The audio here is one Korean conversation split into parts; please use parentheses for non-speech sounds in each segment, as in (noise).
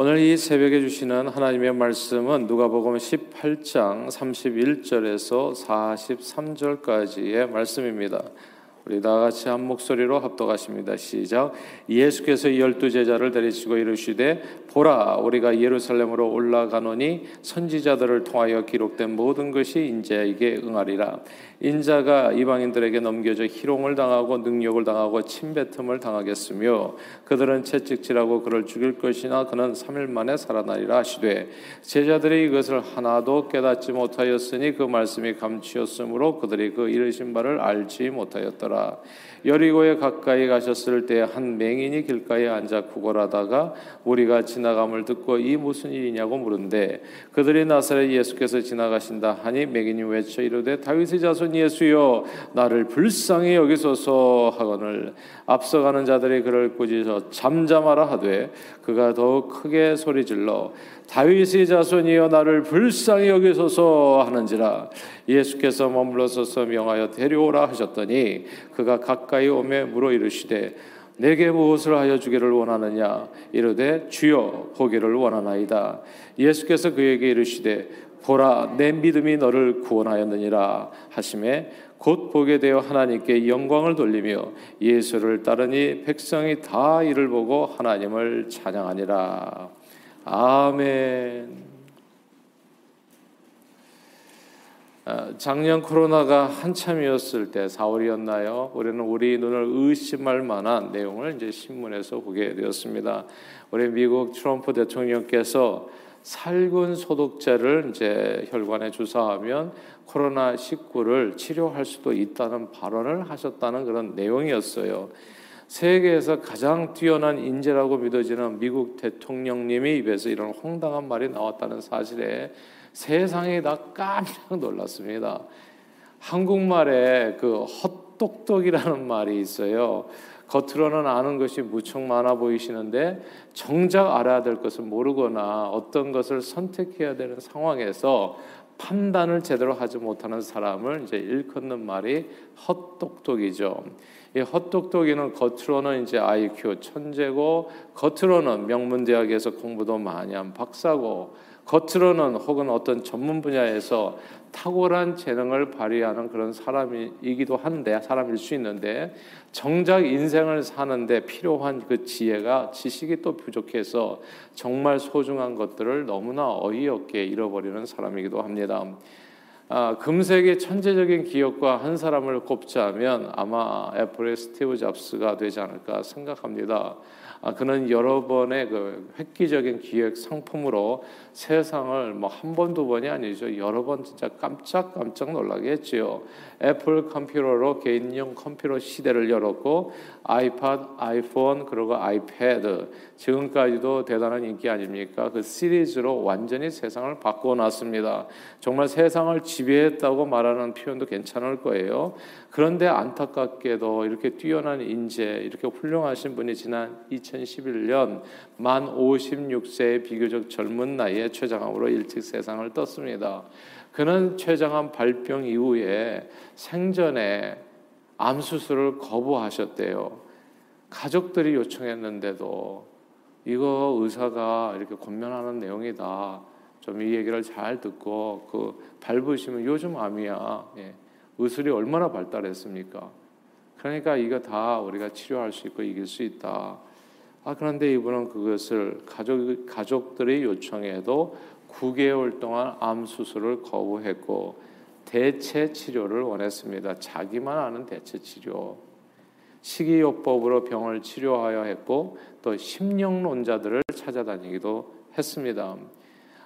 오늘 이 새벽에 주시는 하나님의 말씀은 누가복음 18장 31절에서 43절까지의 말씀입니다. 우리 다 같이 한 목소리로 합독하십니다. 시작. 예수께서 열두 제자를 데리시고 이르시되 보라 우리가 예루살렘으로 올라가노니 선지자들을 통하여 기록된 모든 것이 인자에게 응하리라. 인자가 이방인들에게 넘겨져 희롱을 당하고 능욕을 당하고 침뱉음을 당하겠으며 그들은 채찍질하고 그를 죽일 것이나 그는 3일 만에 살아나리라 하시되 제자들이 이것을 하나도 깨닫지 못하였으니 그 말씀이 감추었으므로 그들이 그 이르신 바를 알지 못하였더라. 여리고에 가까이 가셨을 때 한 맹인이 길가에 앉아 구걸하다가 우리가 지나감을 듣고 이 무슨 일이냐고 물은데 그들이 나사렛 예수께서 지나가신다 하니 맹인이 외쳐 이르되 다윗의 자손 예수여 나를 불쌍히 여기소서 하거늘 앞서가는 자들이 그를 꾸짖어 잠잠하라 하되 그가 더욱 크게 소리질러 다윗의 자손이여 나를 불쌍히 여기소서 하는지라 예수께서 머물러서서 명하여 데려오라 하셨더니 그가 가까이 오매 물어 이르시되 내게 무엇을 하여 주기를 원하느냐? 이르되 주여 보기를 원하나이다. 예수께서 그에게 이르시되 보라 내 믿음이 너를 구원하였느니라 하심에 곧 보게 되어 하나님께 영광을 돌리며 예수를 따르니 백성이 다 이를 보고 하나님을 찬양하니라 아멘. 아, 작년 코로나가 한참이었을 때 4월이었나요? 우리는 우리 눈을 의심할 만한 내용을 이제 신문에서 보게 되었습니다. 우리 미국 트럼프 대통령께서 살균 소독제를 이제 혈관에 주사하면 코로나 19를 치료할 수도 있다는 발언을 하셨다는 그런 내용이었어요. 세계에서 가장 뛰어난 인재라고 믿어지는 미국 대통령님이 입에서 이런 황당한 말이 나왔다는 사실에 세상이 다 깜짝 놀랐습니다. 한국말에 그 헛똑똑이라는 말이 있어요. 겉으로는 아는 것이 무척 많아 보이시는데 정작 알아야 될 것을 모르거나 어떤 것을 선택해야 되는 상황에서 판단을 제대로 하지 못하는 사람을 이제 일컫는 말이 헛똑똑이죠. 이 헛똑똑이는 겉으로는 이제 IQ 천재고 겉으로는 명문 대학에서 공부도 많이 한 박사고 겉으로는 혹은 어떤 전문 분야에서 탁월한 재능을 발휘하는 그런 사람이기도 한데 사람일 수 있는데 정작 인생을 사는데 필요한 그 지혜가 지식이 또 부족해서 정말 소중한 것들을 너무나 어이없게 잃어버리는 사람이기도 합니다. 아, 금색의 천재적인 기업과 한 사람을 꼽자면 아마 애플의 스티브 잡스가 되지 않을까 생각합니다. 아, 그는 여러 번의 그 획기적인 기획 상품으로 세상을 뭐 한 번 두 번이 아니죠 여러 번 진짜 깜짝깜짝 놀라게 했지요. 애플 컴퓨터로 개인용 컴퓨터 시대를 열었고 아이팟, 아이폰 그리고 아이패드 지금까지도 대단한 인기 아닙니까? 그 시리즈로 완전히 세상을 바꿔놨습니다. 정말 세상을 지배했다고 말하는 표현도 괜찮을 거예요. 그런데 안타깝게도 이렇게 뛰어난 인재, 이렇게 훌륭하신 분이 지난 2011년 만 56세의 비교적 젊은 나이에 췌장암으로 일찍 세상을 떴습니다. 그는 췌장암 발병 이후에 생전에 암 수술을 거부하셨대요. 가족들이 요청했는데도 이거 의사가 이렇게 권면하는 내용이다. 좀 이 얘기를 잘 듣고 그 밟으시면 요즘 암이야. 예. 의술이 얼마나 발달했습니까? 그러니까 이거 다 우리가 치료할 수 있고 이길 수 있다. 아 그런데 이분은 그것을 가족 가족들의 요청에도 9개월 동안 암 수술을 거부했고 대체 치료를 원했습니다. 자기만 아는 대체 치료. 식이요법으로 병을 치료하여 했고 또 심령론자들을 찾아다니기도 했습니다.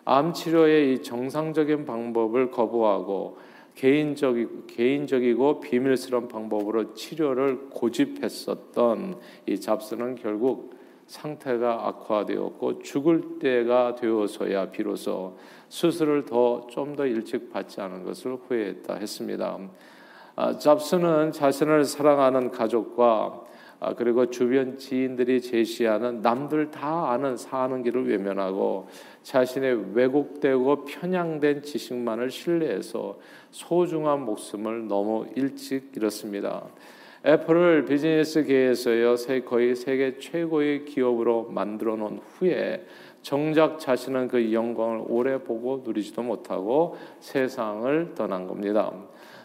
암 치료의 이 정상적인 방법을 거부하고 개인적이, 개인적이고 비밀스러운 방법으로 치료를 고집했었던 이 잡스는 결국 상태가 악화되었고 죽을 때가 되어서야 비로소 수술을 더좀더 일찍 받지 않은 것을 후회했다 했습니다. 아, 잡스는 자신을 사랑하는 가족과 아, 그리고 주변 지인들이 제시하는 남들 다 아는 사는 길을 외면하고 자신의 왜곡되고 편향된 지식만을 신뢰해서 소중한 목숨을 너무 일찍 잃었습니다. 애플을 비즈니스계에서요 거의 세계 최고의 기업으로 만들어 놓은 후에 정작 자신은 그 영광을 오래 보고 누리지도 못하고 세상을 떠난 겁니다.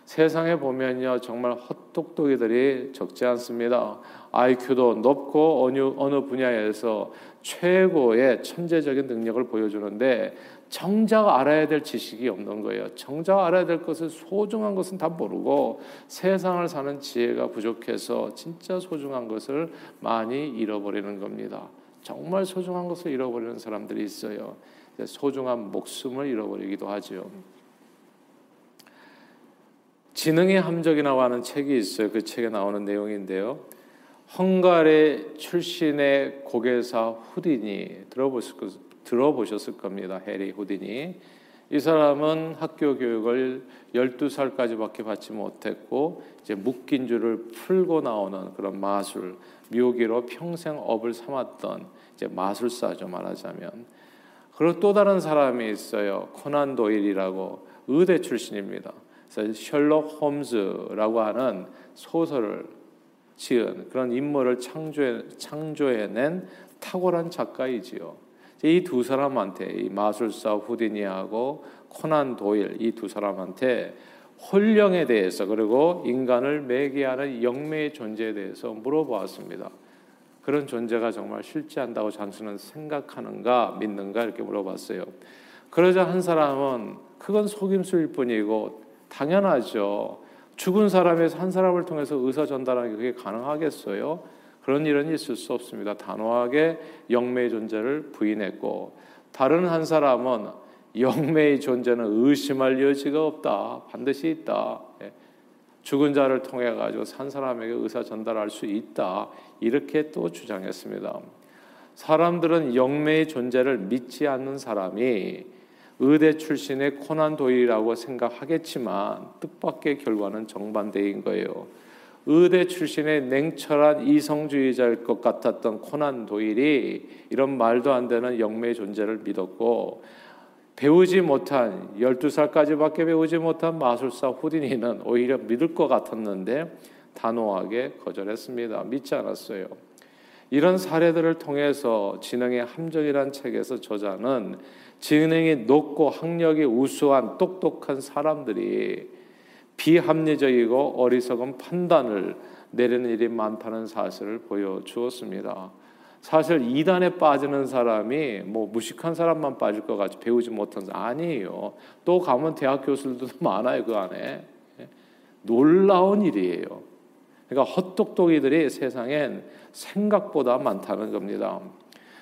세상에 보면요 정말 헛똑똑이들이 적지 않습니다. IQ도 높고 어느 어느 분야에서 최고의 천재적인 능력을 보여주는데 정작 알아야 될 지식이 없는 거예요. 정작 알아야 될 것을 소중한 것은 다 모르고 세상을 사는 지혜가 부족해서 진짜 소중한 것을 많이 잃어버리는 겁니다. 정말 소중한 것을 잃어버리는 사람들이 있어요. 소중한 목숨을 잃어버리기도 하죠. 지능의 함정이라고 하는 책이 있어요. 그 책에 나오는 내용인데요. 헝가리 출신의 고개사 후딘이 들어보실, 들어보셨을 겁니다. 해리 후딘이. 이 사람은 학교 교육을 12살까지밖에 받지 못했고 이제 묶인 줄을 풀고 나오는 그런 마술, 묘기로 평생 업을 삼았던 이제 마술사죠 말하자면. 그리고 또 다른 사람이 있어요. 코난 도일이라고 의대 출신입니다. 그래서 셜록 홈즈라고 하는 소설을 지은 그런 인물을 창조해, 창조해낸 탁월한 작가이지요. 이 두 사람한테 이 마술사 후디니하고 코난 도일 이 두 사람한테 혼령에 대해서 그리고 인간을 매개하는 영매의 존재에 대해서 물어보았습니다. 그런 존재가 정말 실제한다고 당신은 생각하는가 믿는가 이렇게 물어봤어요. 그러자 한 사람은 그건 속임수일 뿐이고 당연하죠. 죽은 사람에서 한 사람을 통해서 의사 전달하는 게 그게 가능하겠어요? 그런 일은 있을 수 없습니다. 단호하게 영매의 존재를 부인했고 다른 한 사람은 영매의 존재는 의심할 여지가 없다. 반드시 있다. 예. 죽은 자를 통해 가지고 산 사람에게 의사 전달할 수 있다. 이렇게 또 주장했습니다. 사람들은 영매의 존재를 믿지 않는 사람이 의대 출신의 코난 도일이라고 생각하겠지만 뜻밖의 결과는 정반대인 거예요. 의대 출신의 냉철한 이성주의자일 것 같았던 코난 도일이 이런 말도 안 되는 영매의 존재를 믿었고 배우지 못한 12살까지밖에 배우지 못한 마술사 후디니는 오히려 믿을 것 같았는데 단호하게 거절했습니다. 믿지 않았어요. 이런 사례들을 통해서 지능의 함정이란 책에서 저자는 지능이 높고 학력이 우수한 똑똑한 사람들이 비합리적이고 어리석은 판단을 내리는 일이 많다는 사실을 보여주었습니다. 사실 이단에 빠지는 사람이 뭐 무식한 사람만 빠질 것 같이 배우지 못한 사람 아니에요. 또 가면 대학 교수들도 (laughs) 많아요 그 안에 놀라운 일이에요. 그러니까 헛똑똑이들이 세상엔 생각보다 많다는 겁니다.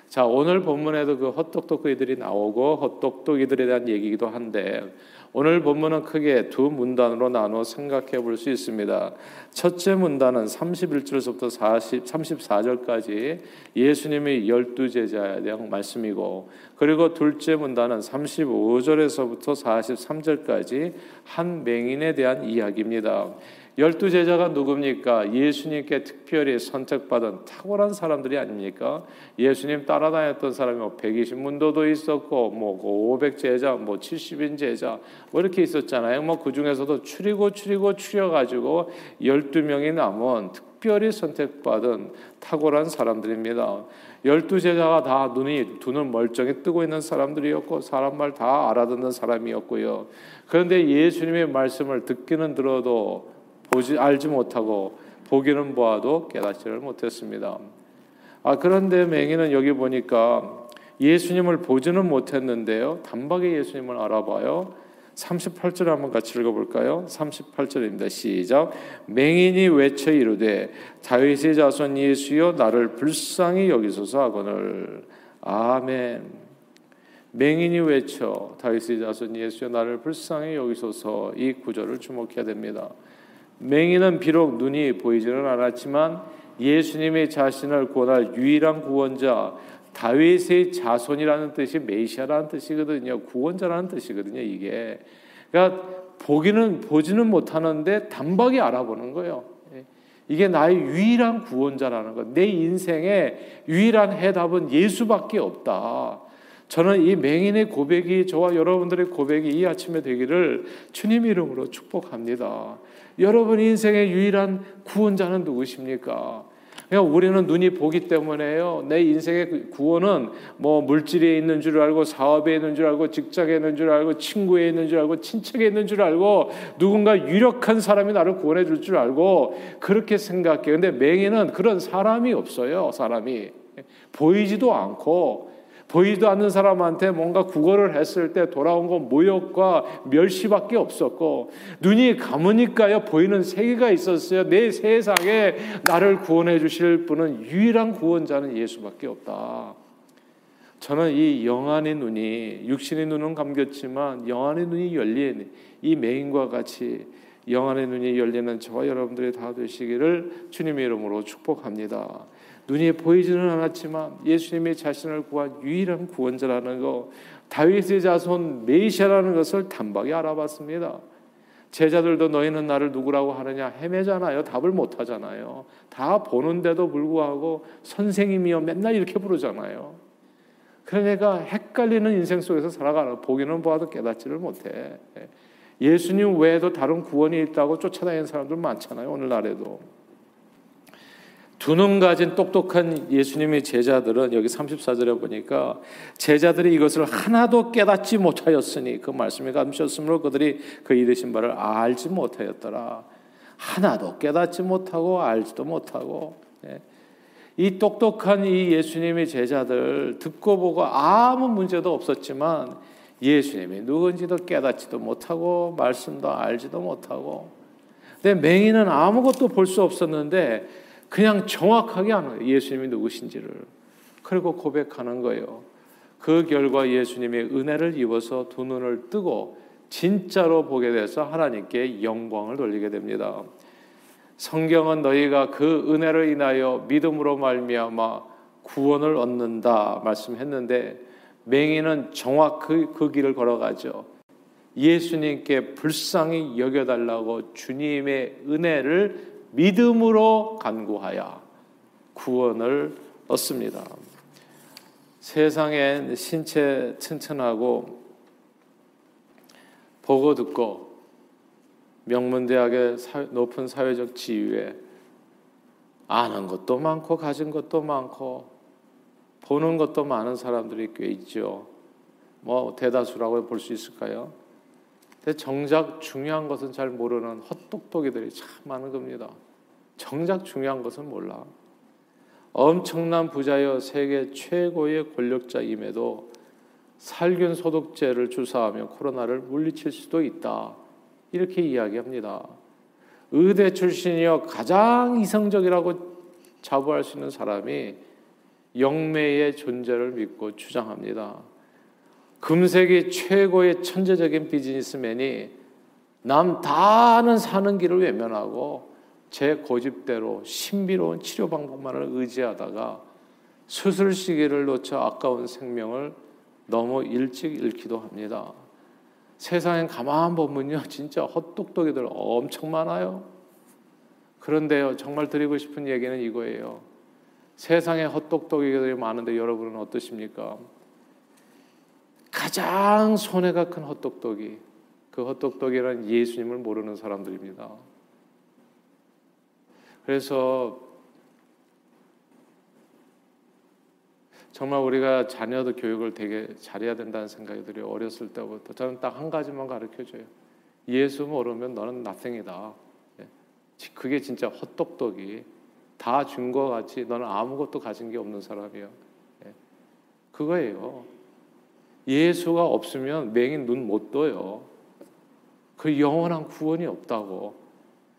자, 오늘 본문에도 그 헛똑똑이들이 나오고 헛똑똑이들에 대한 얘기기도 한데 오늘 본문은 크게 두 문단으로 나눠 생각해 볼 수 있습니다. 첫째 문단은 31절부터 40, 34절까지 예수님의 열두 제자에 대한 말씀이고 그리고 둘째 문단은 35절에서부터 43절까지 한 맹인에 대한 이야기입니다. 열두 제자가 누굽니까? 예수님께 특별히 선택받은 탁월한 사람들이 아닙니까? 예수님 따라다녔던 사람이 뭐 120문도도 있었고 뭐 500 제자, 뭐 70인 뭐 제자 뭐 이렇게 있었잖아요. 뭐 그 중에서도 추리고 추리고 추려 가지고 12명이 남은 특별히 선택받은 탁월한 사람들입니다. 열두 제자가 다 눈이 두 눈 멀쩡히 뜨고 있는 사람들이었고 사람 말 다 알아듣는 사람이었고요. 그런데 예수님의 말씀을 듣기는 들어도 보지 알지 못하고 보기는 보아도 깨닫지를 못했습니다. 아 그런데 맹인은 여기 보니까 예수님을 보지는 못했는데요. 단박에 예수님을 알아봐요. 38절 한번 같이 읽어볼까요? 38절입니다. 시작. 맹인이 외쳐 이르되 다윗의 자손 예수여 나를 불쌍히 여기소서 하거늘. 아멘. 맹인이 외쳐 다윗의 자손 예수여 나를 불쌍히 여기소서 이 구절을 주목해야 됩니다. 맹인은 비록 눈이 보이지는 않았지만 예수님의 자신을 구원할 유일한 구원자 다윗의 자손이라는 뜻이 메시아라는 뜻이거든요. 구원자라는 뜻이거든요. 이게 그러니까 보기는 보지는 못하는데 단박에 알아보는 거예요. 이게 나의 유일한 구원자라는 것. 내 인생의 유일한 해답은 예수밖에 없다. 저는 이 맹인의 고백이 저와 여러분들의 고백이 이 아침에 되기를 주님 이름으로 축복합니다. 여러분 인생의 유일한 구원자는 누구십니까? 그냥 우리는 눈이 보기 때문에요. 내 인생의 그 구원은 뭐 물질에 있는 줄 알고 사업에 있는 줄 알고 직장에 있는 줄 알고 친구에 있는 줄 알고 친척에 있는 줄 알고 누군가 유력한 사람이 나를 구원해 줄 줄 알고 그렇게 생각해요. 근데 맹인은 그런 사람이 없어요. 사람이 보이지도 않고 보이지도 않는 사람한테 뭔가 구걸을 했을 때 돌아온 건 모욕과 멸시밖에 없었고 눈이 감으니까요 보이는 세계가 있었어요. 내 세상에 나를 구원해 주실 분은 유일한 구원자는 예수밖에 없다. 저는 이 영안의 눈이 육신의 눈은 감겼지만 영안의 눈이 열린 이 메인과 같이 영안의 눈이 열리는 저와 여러분들이 다 되시기를 주님의 이름으로 축복합니다. 눈이 보이지는 않았지만 예수님이 자신을 구한 유일한 구원자라는 거 다윗의 자손 메시아라는 것을 단박에 알아봤습니다. 제자들도 너희는 나를 누구라고 하느냐 헤매잖아요. 답을 못 하잖아요. 다 보는데도 불구하고 선생님이여 맨날 이렇게 부르잖아요. 그러니까 헷갈리는 인생 속에서 살아가는 보기는 보아도 깨닫지를 못해. 예수님 외에도 다른 구원이 있다고 쫓아다니는 사람들 많잖아요. 오늘날에도. 두 눈 가진 똑똑한 예수님의 제자들은 여기 34절에 보니까 제자들이 이것을 하나도 깨닫지 못하였으니 그 말씀에 감셨으므로 그들이 그 이르신 바를 알지 못하였더라. 하나도 깨닫지 못하고 알지도 못하고 예. 이 똑똑한 이 예수님의 제자들 듣고 보고 아무 문제도 없었지만 예수님이 누군지도 깨닫지도 못하고 말씀도 알지도 못하고 근데 맹인은 아무것도 볼 수 없었는데 그냥 정확하게 아는. 예수님이 누구신지를. 그리고 고백하는 거예요. 그 결과 예수님의 은혜를 입어서 두 눈을 뜨고 진짜로 보게 돼서 하나님께 영광을 돌리게 됩니다. 성경은 너희가 그 은혜를 인하여 믿음으로 말미암아 구원을 얻는다 말씀했는데 맹인은 정확히 그 길을 걸어가죠. 예수님께 불쌍히 여겨달라고 주님의 은혜를 믿음으로 간구하여 구원을 얻습니다. 세상엔 신체 튼튼하고 보고 듣고 명문대학의 높은 사회적 지위에 아는 것도 많고 가진 것도 많고 보는 것도 많은 사람들이 꽤 있죠. 뭐 대다수라고 볼 수 있을까요? 근데 정작 중요한 것은 잘 모르는 헛똑똑이들이 참 많은 겁니다. 정작 중요한 것은 몰라. 엄청난 부자여 세계 최고의 권력자임에도 살균 소독제를 주사하며 코로나를 물리칠 수도 있다. 이렇게 이야기합니다. 의대 출신이여 가장 이성적이라고 자부할 수 있는 사람이 영매의 존재를 믿고 주장합니다. 금세기 최고의 천재적인 비즈니스맨이 남 다는 사는 길을 외면하고 제 고집대로 신비로운 치료 방법만을 의지하다가 수술 시기를 놓쳐 아까운 생명을 너무 일찍 잃기도 합니다. 세상엔 가만 보면요, 진짜 헛똑똑이들 엄청 많아요. 그런데요, 정말 드리고 싶은 얘기는 이거예요. 세상에 헛똑똑이들이 많은데 여러분은 어떠십니까? 가장 손해가 큰 헛똑똑이, 그 헛똑똑이란 예수님을 모르는 사람들입니다. 그래서 정말 우리가 자녀들 교육을 되게 잘해야 된다는 생각이 들어요. 어렸을 때부터 저는 딱 한 가지만 가르쳐줘요. 예수 모르면 너는 나생이다. 예. 그게 진짜 헛똑똑이 다준것 같이 너는 아무것도 가진 게 없는 사람이야. 예. 그거예요. 예수가 없으면 맹인 눈 못 떠요. 그 영원한 구원이 없다고.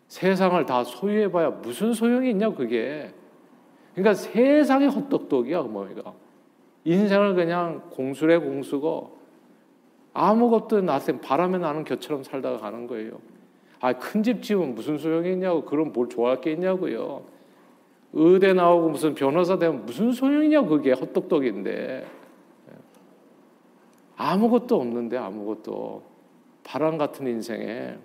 세상을 다 소유해봐야 무슨 소용이 있냐 그게. 그러니까 세상이 헛똑똑이야 뭐가. 인생을 그냥 공수래 공수고 아무것도 나한테 바람에 나는 겨처럼 살다가 가는 거예요. 아, 큰 집 지으면 무슨 소용이 있냐고. 그럼 뭘 좋아할 게 있냐고요. 의대 나오고 무슨 변호사 되면 무슨 소용이냐 그게 헛똑똑인데. 아무것도 없는데 아무것도 바람 같은 인생에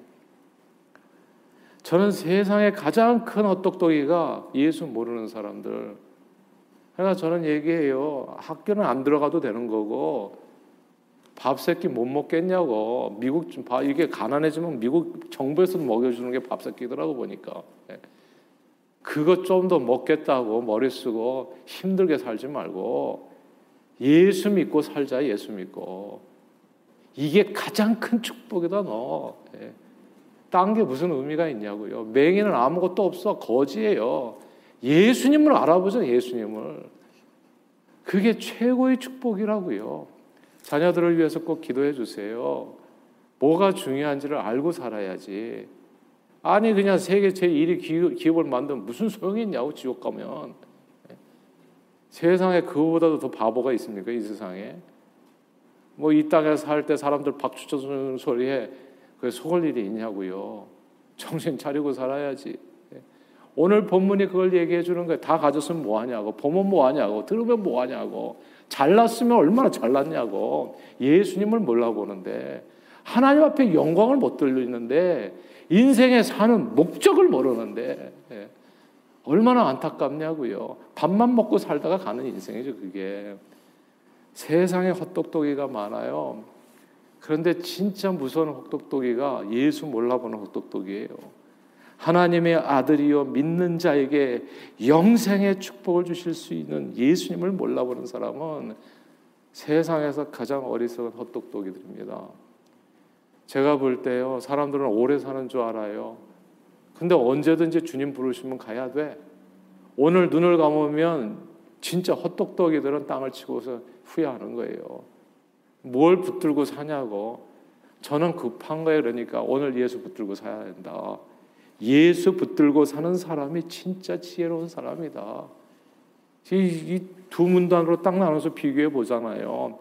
저는 세상에 가장 큰 헛똑똑이가 예수 모르는 사람들. 그러니까 저는 얘기해요. 학교는 안 들어가도 되는 거고 밥 새끼 못 먹겠냐고. 미국 좀 봐. 이게 가난해지면 미국 정부에서 먹여주는 게 밥 새끼더라고 보니까. 예. 그것 좀 더 먹겠다고 머리 쓰고 힘들게 살지 말고 예수 믿고 살자 예수 믿고 이게 가장 큰 축복이다 너. 예. 딴게 무슨 의미가 있냐고요. 맹인은 아무것도 없어 거지예요. 예수님을 알아보자 예수님을. 그게 최고의 축복이라고요. 자녀들을 위해서 꼭 기도해 주세요. 뭐가 중요한지를 알고 살아야지. 아니 그냥 세계 제1위 기업을 만들면 무슨 소용이 있냐고 지옥 가면. 세상에 그거보다도 더 바보가 있습니까? 이 세상에. 뭐 이 땅에 살 때 사람들 박수 쳐주는 소리에 그 속을 일이 있냐고요. 정신 차리고 살아야지. 오늘 본문이 그걸 얘기해 주는 거예요. 다 가졌으면 뭐 하냐고. 보면 뭐 하냐고. 들으면 뭐 하냐고. 잘났으면 얼마나 잘났냐고. 예수님을 몰라보는데 하나님 앞에 영광을 못 들리는데 인생에 사는 목적을 모르는데 예. 얼마나 안타깝냐고요. 밥만 먹고 살다가 가는 인생이죠, 그게. 세상에 헛똑똑이가 많아요. 그런데 진짜 무서운 헛똑똑이가 예수 몰라보는 헛똑똑이에요. 하나님의 아들이요 믿는 자에게 영생의 축복을 주실 수 있는 예수님을 몰라보는 사람은 세상에서 가장 어리석은 헛똑똑이들입니다. 제가 볼 때요 사람들은 오래 사는 줄 알아요. 근데 언제든지 주님 부르시면 가야 돼. 오늘 눈을 감으면 진짜 헛똑똑이들은 땅을 치고서 후회하는 거예요. 뭘 붙들고 사냐고. 저는 급한 거예요. 그러니까 오늘 예수 붙들고 사야 된다. 예수 붙들고 사는 사람이 진짜 지혜로운 사람이다. 이두 문단으로 딱 나눠서 비교해 보잖아요.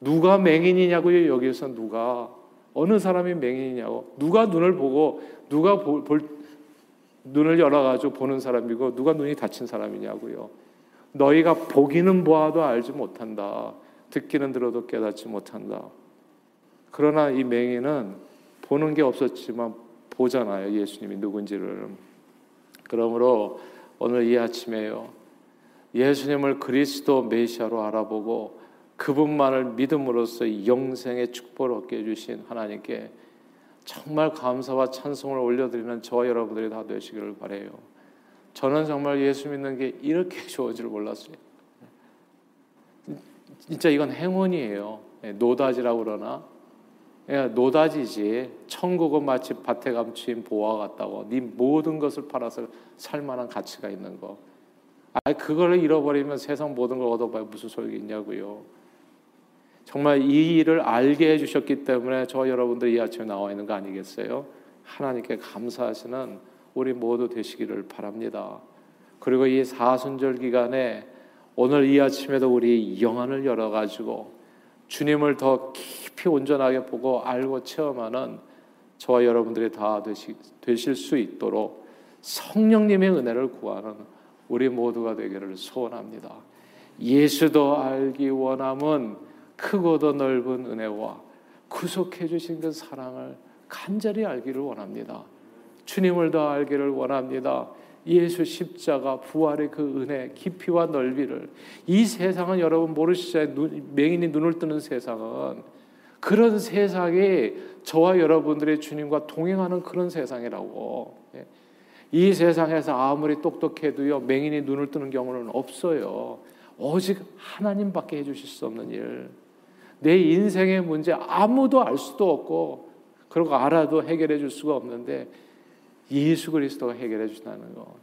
누가 맹인이냐고요, 여기서 누가. 어느 사람이 맹인이냐고. 누가 눈을 보고, 누가 볼, 볼 눈을 열어가지고 보는 사람이고, 누가 눈이 닫힌 사람이냐고요. 너희가 보기는 보아도 알지 못한다. 듣기는 들어도 깨닫지 못한다. 그러나 이 맹인은 보는 게 없었지만 보잖아요. 예수님이 누군지를. 그러므로 오늘 이 아침에요. 예수님을 그리스도 메시아로 알아보고 그분만을 믿음으로써 영생의 축복을 얻게 해주신 하나님께 정말 감사와 찬송을 올려드리는 저와 여러분들이 다 되시기를 바래요. 저는 정말 예수 믿는 게 이렇게 (laughs) 좋은 줄 몰랐어요. 진짜 이건 행운이에요. 예, 노다지라고 그러나 예, 노다지지. 천국은 마치 밭에 감추인 보화 같다고. 네 모든 것을 팔아서 살 만한 가치가 있는 거. 아, 그걸 잃어버리면 세상 모든 걸 얻어봐야 무슨 소용이 있냐고요. 정말 이 일을 알게 해주셨기 때문에 저 여러분들 이 아침에 나와 있는 거 아니겠어요? 하나님께 감사하시는 우리 모두 되시기를 바랍니다. 그리고 이 사순절 기간에 오늘 이 아침에도 우리 영안을 열어가지고 주님을 더 깊이 온전하게 보고 알고 체험하는 저와 여러분들이 다 되시, 되실 수 있도록 성령님의 은혜를 구하는 우리 모두가 되기를 소원합니다. 예수도 알기 원함은 크고도 넓은 은혜와 구속해 주신 그 사랑을 간절히 알기를 원합니다. 주님을 더 알기를 원합니다. 예수 십자가 부활의 그 은혜 깊이와 넓이를 이 세상은 여러분 모르시죠 맹인이 눈을 뜨는 세상은. 그런 세상이 저와 여러분들의 주님과 동행하는 그런 세상이라고. 예. 이 세상에서 아무리 똑똑해도요 맹인이 눈을 뜨는 경우는 없어요. 오직 하나님밖에 해주실 수 없는 일. 내 인생의 문제 아무도 알 수도 없고 그리고 알아도 해결해 줄 수가 없는데 예수 그리스도가 해결해 주신다는 거.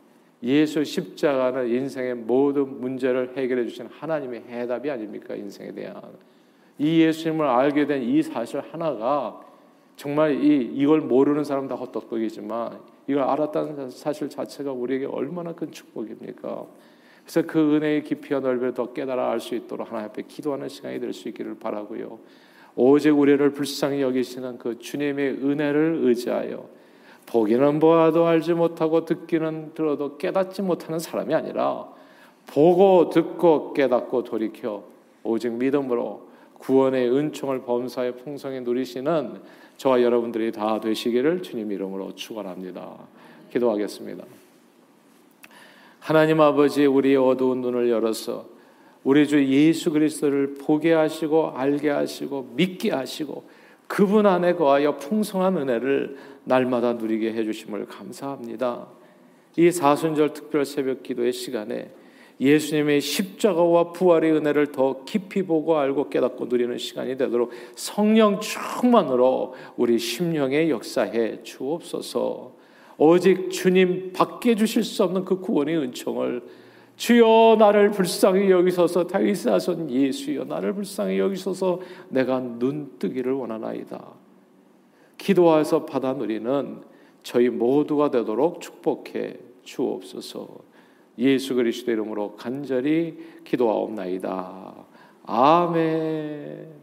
예수 십자가는 인생의 모든 문제를 해결해 주신 하나님의 해답이 아닙니까? 인생에 대한. 이 예수님을 알게 된 이 사실 하나가 정말 이, 이걸 모르는 사람 다 헛떡떡이지만 이걸 알았다는 사실 자체가 우리에게 얼마나 큰 축복입니까? 그래서 그 은혜의 깊이와 넓이를 더 깨달아 알 수 있도록 하나님 앞에 기도하는 시간이 될 수 있기를 바라고요. 오직 우리를 불쌍히 여기시는 그 주님의 은혜를 의지하여 보기는 보아도 알지 못하고 듣기는 들어도 깨닫지 못하는 사람이 아니라 보고 듣고 깨닫고 돌이켜 오직 믿음으로 구원의 은총을 범사에 풍성히 누리시는 저와 여러분들이 다 되시기를 주님 이름으로 축원합니다. 기도하겠습니다. 하나님 아버지 우리의 어두운 눈을 열어서 우리 주 예수 그리스도를 보게 하시고 알게 하시고 믿게 하시고 그분 안에 거하여 풍성한 은혜를 날마다 누리게 해주심을 감사합니다. 이 사순절 특별 새벽 기도의 시간에 예수님의 십자가와 부활의 은혜를 더 깊이 보고 알고 깨닫고 누리는 시간이 되도록 성령 충만으로 우리 심령에 역사해 주옵소서. 오직 주님 밖에 주실 수 없는 그 구원의 은총을 주여 나를 불쌍히 여기소서 다윗의 아손 예수여 나를 불쌍히 여기소서 내가 눈뜨기를 원하나이다. 기도하여서 받아 누리는 저희 모두가 되도록 축복해 주옵소서. 예수 그리스도 이름으로 간절히 기도하옵나이다. 아멘.